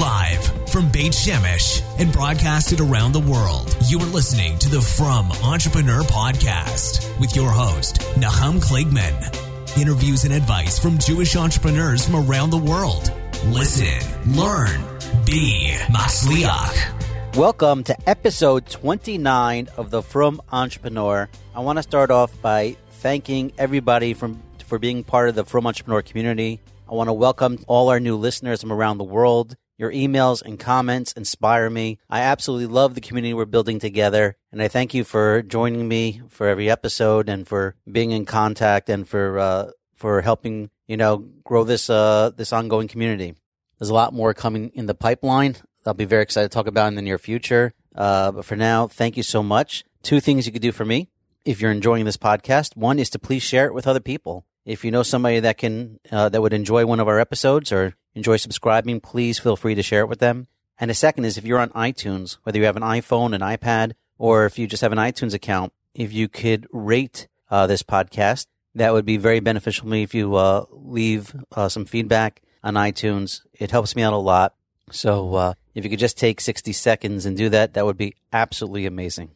Live from Beit Shemesh and broadcasted around the world, you are listening to the Frum Entrepreneur Podcast with your host, Nachum Kligman. Interviews and advice from Jewish entrepreneurs from around the world. Listen, learn, be Masliach. Welcome to episode 29 of the Frum Entrepreneur. I want to start off by thanking everybody from, for being part of the Frum Entrepreneur community. I want to welcome all our new listeners from around the world. Your emails and comments inspire me. I absolutely love the community we're building together. And I thank you for joining me for every episode and for being in contact and for, uh, for helping, you know, grow this, uh, this ongoing community. There's a lot more coming in the pipeline. I'll be very excited to talk about in the near future. Uh, but for now, thank you so much. Two things you could do for me if you're enjoying this podcast. One is to please share it with other people. If you know somebody that can, uh, that would enjoy one of our episodes or enjoy subscribing, please feel free to share it with them. And the second is if you're on iTunes, whether you have an iPhone, an iPad, or if you just have an iTunes account, if you could rate uh, this podcast, that would be very beneficial to me if you uh, leave uh, some feedback on iTunes. It helps me out a lot. So uh, if you could just take 60 seconds and do that, that would be absolutely amazing.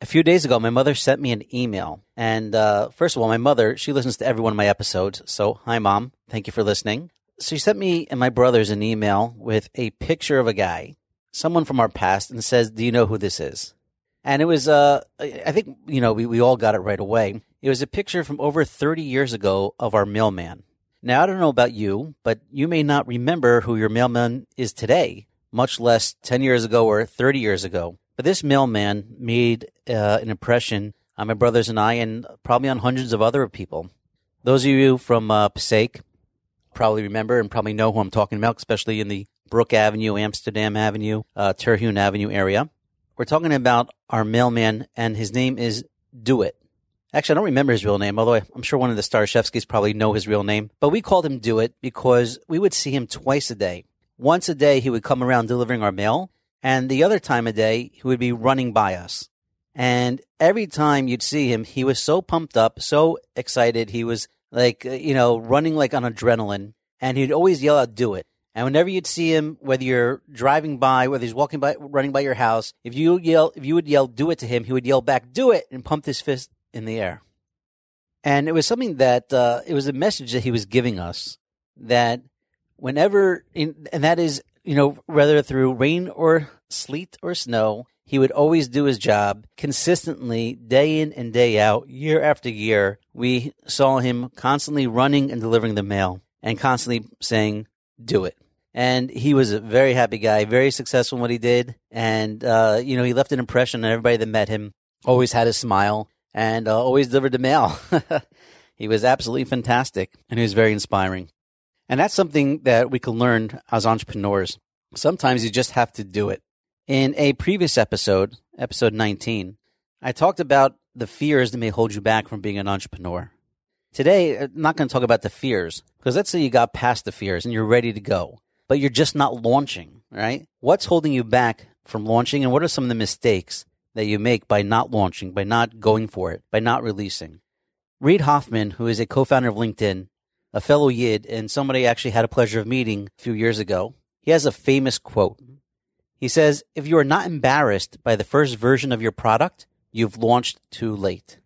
A few days ago, my mother sent me an email. And uh, first of all, my mother, she listens to every one of my episodes. So, hi, mom. Thank you for listening she sent me and my brothers an email with a picture of a guy, someone from our past, and says, "Do you know who this is?" And it was, uh, I think, you know, we, we all got it right away. It was a picture from over 30 years ago of our mailman. Now, I don't know about you, but you may not remember who your mailman is today, much less 10 years ago or 30 years ago. But this mailman made uh, an impression on my brothers and I, and probably on hundreds of other people. Those of you from uh, Passaic, probably remember and probably know who I'm talking about, especially in the Brook Avenue, Amsterdam Avenue, uh, Terhune Avenue area. We're talking about our mailman, and his name is Do-It. Actually, I don't remember his real name, although I'm sure one of the Stareshefskys probably know his real name. But we called him Do-It because we would see him twice a day. Once a day, he would come around delivering our mail, and the other time of day, he would be running by us. And every time you'd see him, he was so pumped up, so excited. He was like uh, you know, running like on adrenaline, and he'd always yell out, "Do it!" And whenever you'd see him, whether you're driving by, whether he's walking by, running by your house, if you yell, if you would yell, "Do it!" to him, he would yell back, "Do it!" and pump his fist in the air. And it was something that uh, it was a message that he was giving us that whenever, in, and that is, you know, whether through rain or sleet or snow, he would always do his job consistently, day in and day out, year after year. We saw him constantly running and delivering the mail and constantly saying, do it. And he was a very happy guy, very successful in what he did. And, uh, you know, he left an impression on everybody that met him, always had a smile and uh, always delivered the mail. he was absolutely fantastic and he was very inspiring. And that's something that we can learn as entrepreneurs. Sometimes you just have to do it. In a previous episode, episode 19, I talked about the fears that may hold you back from being an entrepreneur. Today, I'm not going to talk about the fears because let's say you got past the fears and you're ready to go, but you're just not launching, right? What's holding you back from launching and what are some of the mistakes that you make by not launching, by not going for it, by not releasing? Reid Hoffman, who is a co-founder of LinkedIn, a fellow Yid, and somebody I actually had a pleasure of meeting a few years ago, he has a famous quote. He says, if you are not embarrassed by the first version of your product, you've launched too late.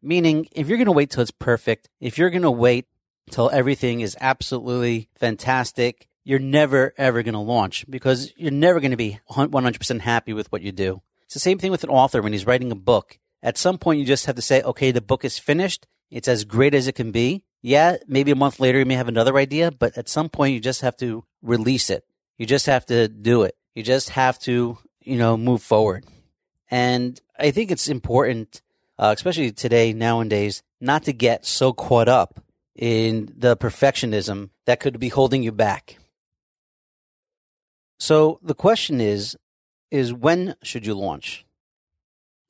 Meaning, if you're going to wait till it's perfect, if you're going to wait till everything is absolutely fantastic, you're never ever going to launch because you're never going to be 100% happy with what you do. It's the same thing with an author when he's writing a book. At some point, you just have to say, okay, the book is finished. It's as great as it can be. Yeah, maybe a month later, you may have another idea, but at some point, you just have to release it. You just have to do it. You just have to, you know, move forward. And I think it's important, uh, especially today, nowadays, not to get so caught up in the perfectionism that could be holding you back. So the question is, is when should you launch?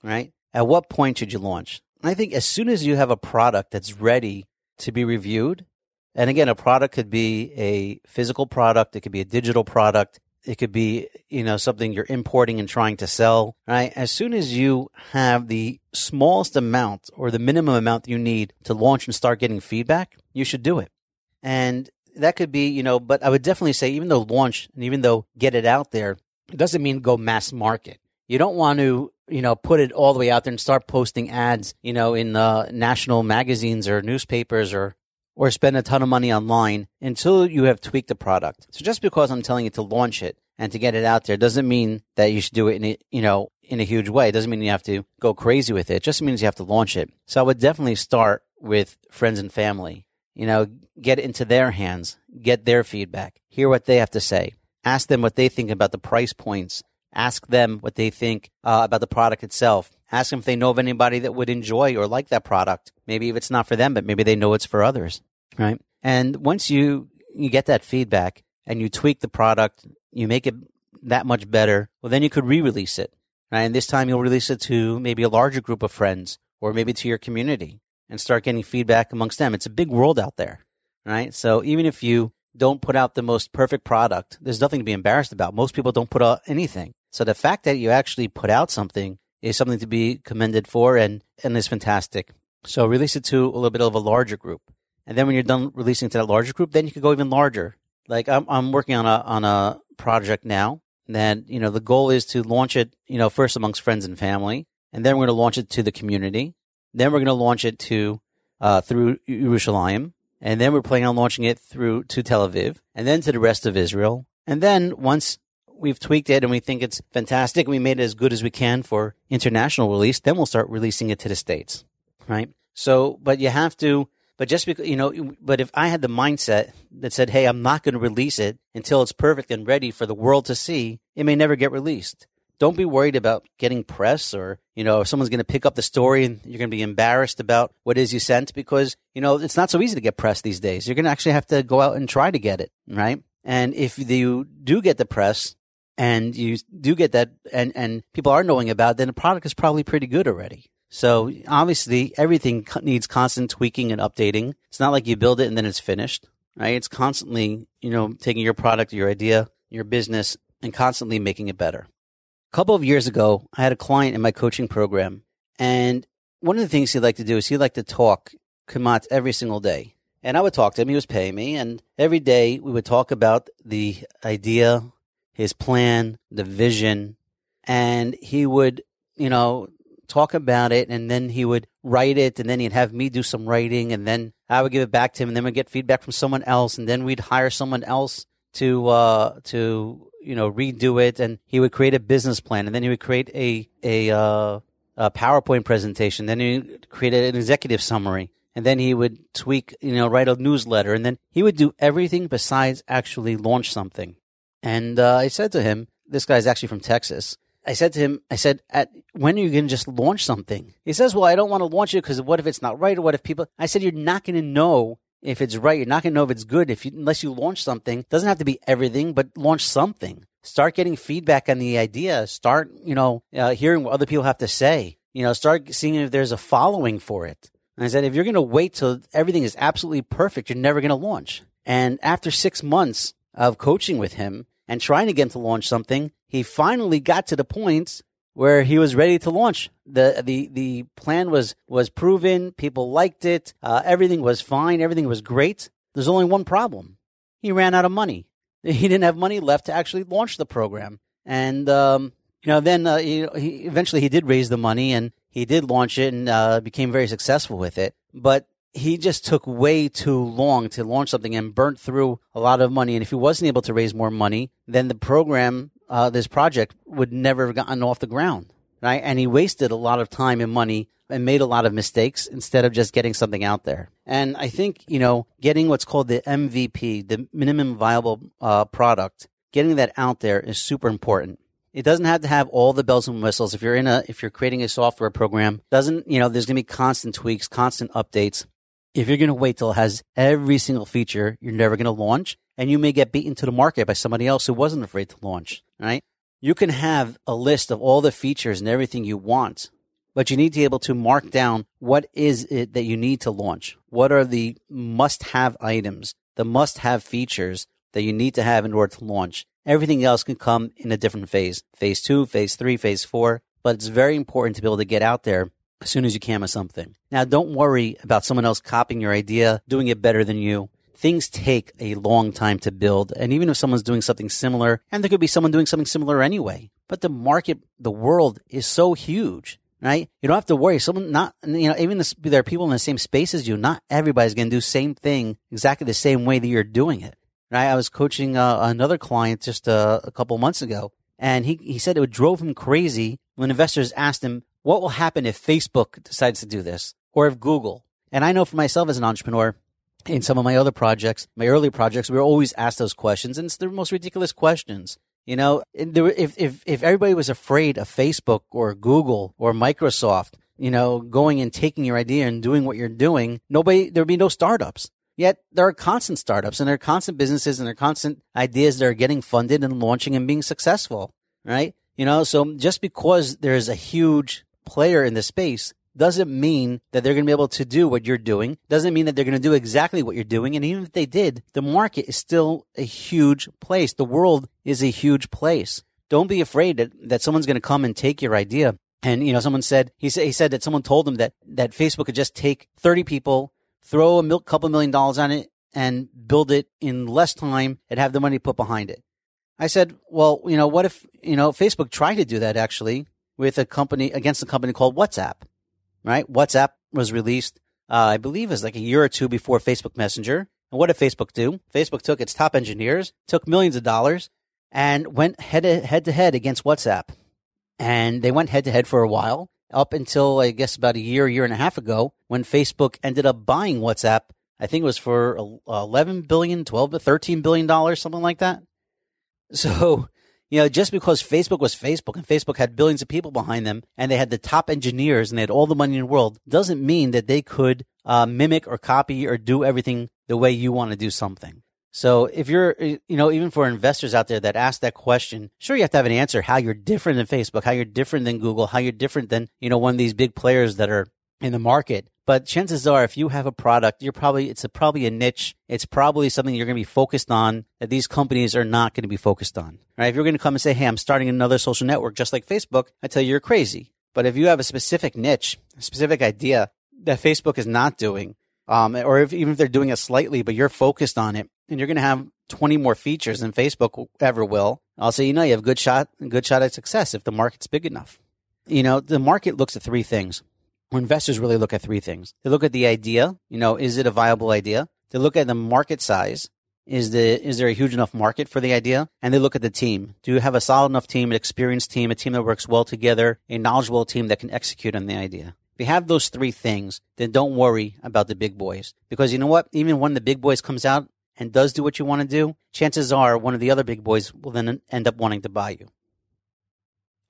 Right? At what point should you launch? I think as soon as you have a product that's ready to be reviewed, and again, a product could be a physical product, it could be a digital product, it could be, you know, something you're importing and trying to sell, right? As soon as you have the smallest amount or the minimum amount you need to launch and start getting feedback, you should do it. And that could be, you know, but I would definitely say even though launch and even though get it out there, it doesn't mean go mass market. You don't want to, you know, put it all the way out there and start posting ads, you know, in uh, national magazines or newspapers or or spend a ton of money online until you have tweaked the product. So just because I'm telling you to launch it and to get it out there doesn't mean that you should do it in a, you know, in a huge way. It doesn't mean you have to go crazy with it. it just means you have to launch it. So I would definitely start with friends and family. You know, get it into their hands, get their feedback, hear what they have to say, ask them what they think about the price points, ask them what they think uh, about the product itself, ask them if they know of anybody that would enjoy or like that product. Maybe if it's not for them, but maybe they know it's for others, right? And once you you get that feedback and you tweak the product, you make it that much better. Well, then you could re-release it, right? And this time you'll release it to maybe a larger group of friends or maybe to your community and start getting feedback amongst them. It's a big world out there, right? So even if you don't put out the most perfect product, there's nothing to be embarrassed about. Most people don't put out anything. So the fact that you actually put out something is something to be commended for and, and is fantastic. So release it to a little bit of a larger group. And then when you're done releasing to that larger group, then you can go even larger. Like I'm, I'm working on a, on a project now that, you know, the goal is to launch it, you know, first amongst friends and family. And then we're going to launch it to the community. Then we're going to launch it to uh, through Yerushalayim, and then we're planning on launching it through to Tel Aviv, and then to the rest of Israel. And then once we've tweaked it and we think it's fantastic, we made it as good as we can for international release, then we'll start releasing it to the states, right? So, but you have to. But just because, you know, but if I had the mindset that said, hey, I'm not going to release it until it's perfect and ready for the world to see, it may never get released don't be worried about getting press or, you know, if someone's going to pick up the story and you're going to be embarrassed about what is you sent because, you know, it's not so easy to get press these days. You're going to actually have to go out and try to get it, right? And if you do get the press and you do get that and, and people are knowing about then the product is probably pretty good already. So obviously everything needs constant tweaking and updating. It's not like you build it and then it's finished, right? It's constantly, you know, taking your product, your idea, your business and constantly making it better A couple of years ago, I had a client in my coaching program, and one of the things he liked to do is he liked to talk Kamat every single day. And I would talk to him. He was paying me, and every day we would talk about the idea, his plan, the vision, and he would, you know, talk about it, and then he would write it, and then he'd have me do some writing, and then I would give it back to him, and then we'd get feedback from someone else, and then we'd hire someone else to uh, to you know redo it, and he would create a business plan, and then he would create a a, uh, a PowerPoint presentation, then he created an executive summary, and then he would tweak, you know, write a newsletter, and then he would do everything besides actually launch something. And uh, I said to him, this guy's actually from Texas. I said to him, I said, at when are you going to just launch something? He says, well, I don't want to launch it because what if it's not right or what if people, I said, you're not going to know if it's right. You're not going to know if it's good if you, unless you launch something. It doesn't have to be everything, but launch something. Start getting feedback on the idea. Start, you know, uh, hearing what other people have to say. You know, start seeing if there's a following for it. And I said, if you're going to wait till everything is absolutely perfect, you're never going to launch. And after six months of coaching with him and trying to get him to launch something, he finally got to the point where he was ready to launch. the the The plan was was proven. People liked it. Uh, everything was fine. Everything was great. There's only one problem. He ran out of money. He didn't have money left to actually launch the program. And um, you know, then uh, he, he, eventually he did raise the money and he did launch it and uh, became very successful with it. But he just took way too long to launch something and burnt through a lot of money. And if he wasn't able to raise more money, then the program uh, this project would never have gotten off the ground, right? And he wasted a lot of time and money and made a lot of mistakes instead of just getting something out there. And I think, you know, getting what's called the MVP, the minimum viable uh, product, getting that out there is super important. It doesn't have to have all the bells and whistles. If you're in a, if you're creating a software program, doesn't, you know, there's going to be constant tweaks, constant updates. If you're going to wait till it has every single feature, you're never going to launch and you may get beaten to the market by somebody else who wasn't afraid to launch, right? You can have a list of all the features and everything you want, but you need to be able to mark down what is it that you need to launch. What are the must have items, the must have features that you need to have in order to launch? Everything else can come in a different phase, phase two, phase three, phase four, but it's very important to be able to get out there as soon as you can with something. Now, don't worry about someone else copying your idea, doing it better than you things take a long time to build. And even if someone's doing something similar, and there could be someone doing something similar anyway, but the market, the world is so huge, right? You don't have to worry. Someone not, you know, even this, there are people in the same space as you. Not everybody's going to do same thing exactly the same way that you're doing it, right? I was coaching uh, another client just uh, a couple months ago, and he, he said it drove him crazy when investors asked him, what will happen if Facebook decides to do this or if Google? And I know for myself as an entrepreneur, in some of my other projects, my early projects, we were always asked those questions, and it's the most ridiculous questions. You know, if if if everybody was afraid of Facebook or Google or Microsoft, you know, going and taking your idea and doing what you're doing, nobody there'd be no startups. Yet there are constant startups and there are constant businesses and there are constant ideas that are getting funded and launching and being successful, right? You know, so just because there's a huge player in the space doesn't mean that they're going to be able to do what you're doing. Doesn't mean that they're going to do exactly what you're doing. And even if they did, the market is still a huge place. The world is a huge place. Don't be afraid that, that someone's going to come and take your idea. And, you know, someone said, he said, he said that someone told him that, that Facebook could just take 30 people, throw a mil- couple million dollars on it and build it in less time and have the money put behind it. I said, well, you know, what if, you know, Facebook tried to do that actually with a company against a company called WhatsApp, right? WhatsApp was released, uh, I believe it was like a year or two before Facebook Messenger. And what did Facebook do? Facebook took its top engineers, took millions of dollars and went head to head, to head against WhatsApp. And they went head to head for a while up until I guess about a year, year and a half ago when Facebook ended up buying WhatsApp. I think it was for 11 billion, 12 to 13 billion dollars, something like that. So, you know, just because Facebook was Facebook and Facebook had billions of people behind them and they had the top engineers and they had all the money in the world doesn't mean that they could uh, mimic or copy or do everything the way you want to do something. So if you're, you know, even for investors out there that ask that question, sure, you have to have an answer how you're different than Facebook, how you're different than Google, how you're different than, you know, one of these big players that are in the market. But chances are, if you have a product, you're probably, it's a, probably a niche. It's probably something you're going to be focused on that these companies are not going to be focused on, right? If you're going to come and say, Hey, I'm starting another social network just like Facebook, I tell you, you're crazy. But if you have a specific niche, a specific idea that Facebook is not doing, um, or if, even if they're doing it slightly, but you're focused on it and you're going to have 20 more features than Facebook ever will, I'll say, you know, you have a good shot, good shot at success if the market's big enough. You know, the market looks at three things investors really look at three things. They look at the idea, you know, is it a viable idea? They look at the market size. Is the is there a huge enough market for the idea? And they look at the team. Do you have a solid enough team, an experienced team, a team that works well together, a knowledgeable team that can execute on the idea? If you have those three things, then don't worry about the big boys. Because you know what? Even when the big boys comes out and does do what you want to do, chances are one of the other big boys will then end up wanting to buy you.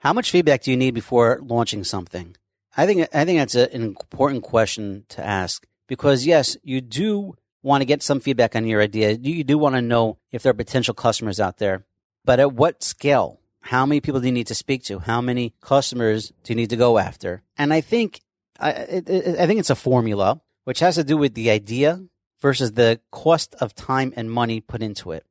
How much feedback do you need before launching something? I think I think that's a, an important question to ask because yes, you do want to get some feedback on your idea. You do want to know if there are potential customers out there, but at what scale? How many people do you need to speak to? How many customers do you need to go after? And I think I, I think it's a formula which has to do with the idea versus the cost of time and money put into it.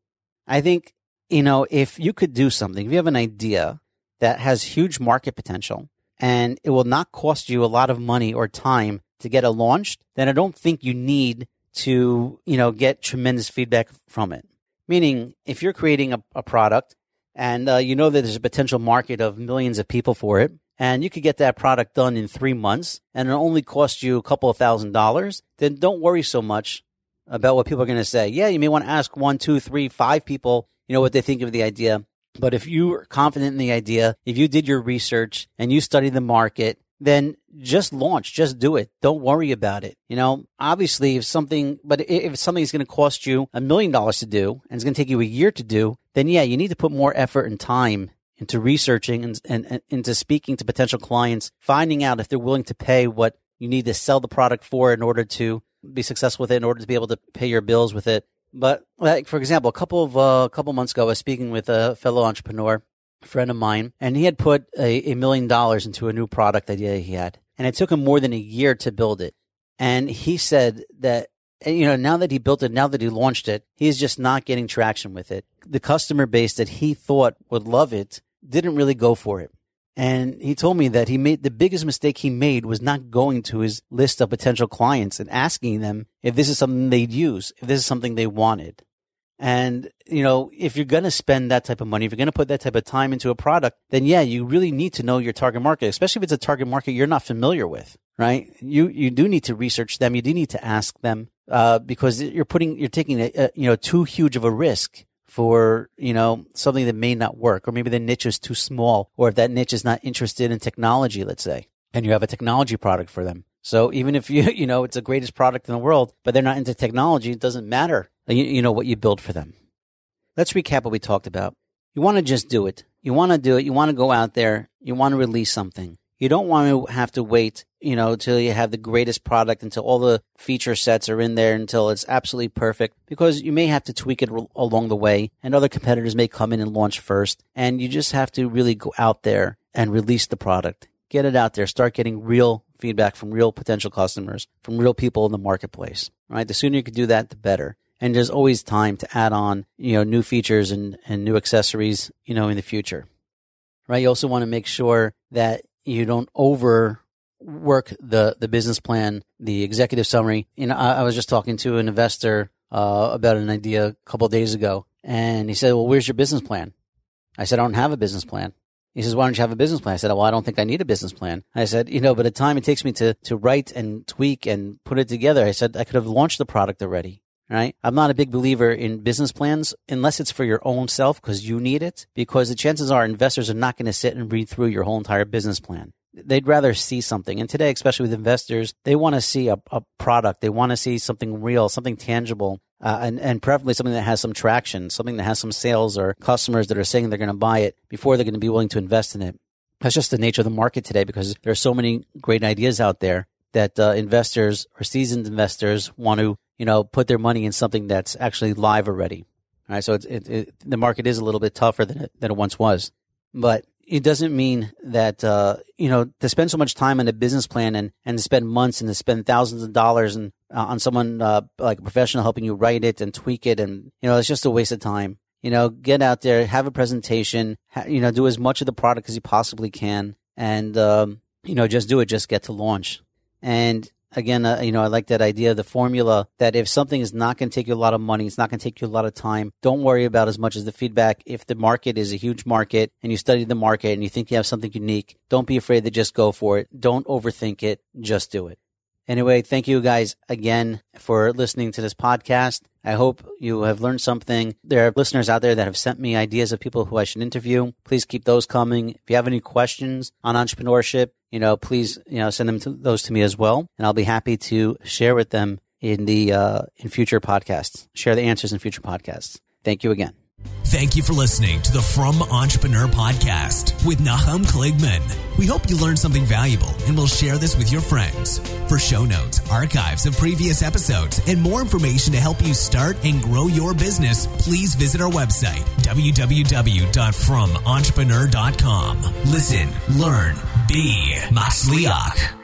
I think you know if you could do something, if you have an idea that has huge market potential and it will not cost you a lot of money or time to get it launched, then I don't think you need to, you know, get tremendous feedback from it. Meaning, if you're creating a, a product and uh, you know that there's a potential market of millions of people for it, and you could get that product done in three months and it only cost you a couple of thousand dollars, then don't worry so much about what people are going to say. Yeah, you may want to ask one, two, three, five people, you know, what they think of the idea. But if you are confident in the idea, if you did your research and you study the market, then just launch, just do it. Don't worry about it. You know, obviously if something, but if something is going to cost you a million dollars to do and it's going to take you a year to do, then yeah, you need to put more effort and time into researching and, and, and into speaking to potential clients, finding out if they're willing to pay what you need to sell the product for in order to be successful with it, in order to be able to pay your bills with it. But like for example, a couple of uh, a couple months ago, I was speaking with a fellow entrepreneur, a friend of mine, and he had put a, a million dollars into a new product idea he had, and it took him more than a year to build it. And he said that you know now that he built it, now that he launched it, he's just not getting traction with it. The customer base that he thought would love it didn't really go for it. And he told me that he made the biggest mistake he made was not going to his list of potential clients and asking them if this is something they'd use, if this is something they wanted. And, you know, if you're going to spend that type of money, if you're going to put that type of time into a product, then yeah, you really need to know your target market, especially if it's a target market you're not familiar with, right? You, you do need to research them. You do need to ask them, uh, because you're putting, you're taking a, a, you know, too huge of a risk for, you know, something that may not work, or maybe the niche is too small, or if that niche is not interested in technology, let's say, and you have a technology product for them. So even if you, you know, it's the greatest product in the world, but they're not into technology, it doesn't matter, you, you know, what you build for them. Let's recap what we talked about. You want to just do it. You want to do it. You want to go out there. You want to release something. You don't want to have to wait, you know, till you have the greatest product, until all the feature sets are in there, until it's absolutely perfect, because you may have to tweak it along the way, and other competitors may come in and launch first, and you just have to really go out there and release the product. Get it out there. Start getting real feedback from real potential customers, from real people in the marketplace. Right? The sooner you can do that, the better. And there's always time to add on, you know, new features and, and new accessories, you know, in the future. Right? You also want to make sure that you don't overwork the the business plan, the executive summary. You know, I, I was just talking to an investor uh, about an idea a couple days ago, and he said, "Well, where's your business plan?" I said, "I don't have a business plan." He says, "Why don't you have a business plan?" I said, "Well, I don't think I need a business plan." I said, "You know, but the time it takes me to to write and tweak and put it together, I said I could have launched the product already." Right? I'm not a big believer in business plans unless it's for your own self because you need it. Because the chances are investors are not going to sit and read through your whole entire business plan. They'd rather see something. And today, especially with investors, they want to see a, a product. They want to see something real, something tangible, uh, and, and preferably something that has some traction, something that has some sales or customers that are saying they're going to buy it before they're going to be willing to invest in it. That's just the nature of the market today because there are so many great ideas out there that uh, investors or seasoned investors want to you know, put their money in something that's actually live already. All right. So it, it, the market is a little bit tougher than it, than it once was, but it doesn't mean that, uh, you know, to spend so much time on a business plan and, and to spend months and to spend thousands of dollars and uh, on someone, uh, like a professional helping you write it and tweak it. And, you know, it's just a waste of time. You know, get out there, have a presentation, ha- you know, do as much of the product as you possibly can and, um, you know, just do it, just get to launch. And again, uh, you know, I like that idea, of the formula that if something is not going to take you a lot of money, it's not going to take you a lot of time, don't worry about as much as the feedback. If the market is a huge market and you study the market and you think you have something unique, don't be afraid to just go for it. Don't overthink it. Just do it. Anyway, thank you guys again for listening to this podcast. I hope you have learned something. There are listeners out there that have sent me ideas of people who I should interview. Please keep those coming. If you have any questions on entrepreneurship, you know, please, you know, send them to, those to me as well, and I'll be happy to share with them in the uh, in future podcasts. Share the answers in future podcasts. Thank you again. Thank you for listening to the Frum Entrepreneur podcast with Nachum Kligman. We hope you learned something valuable and will share this with your friends. For show notes, archives of previous episodes, and more information to help you start and grow your business, please visit our website, www.frumentrepreneur.com. Listen, learn, be Masliach.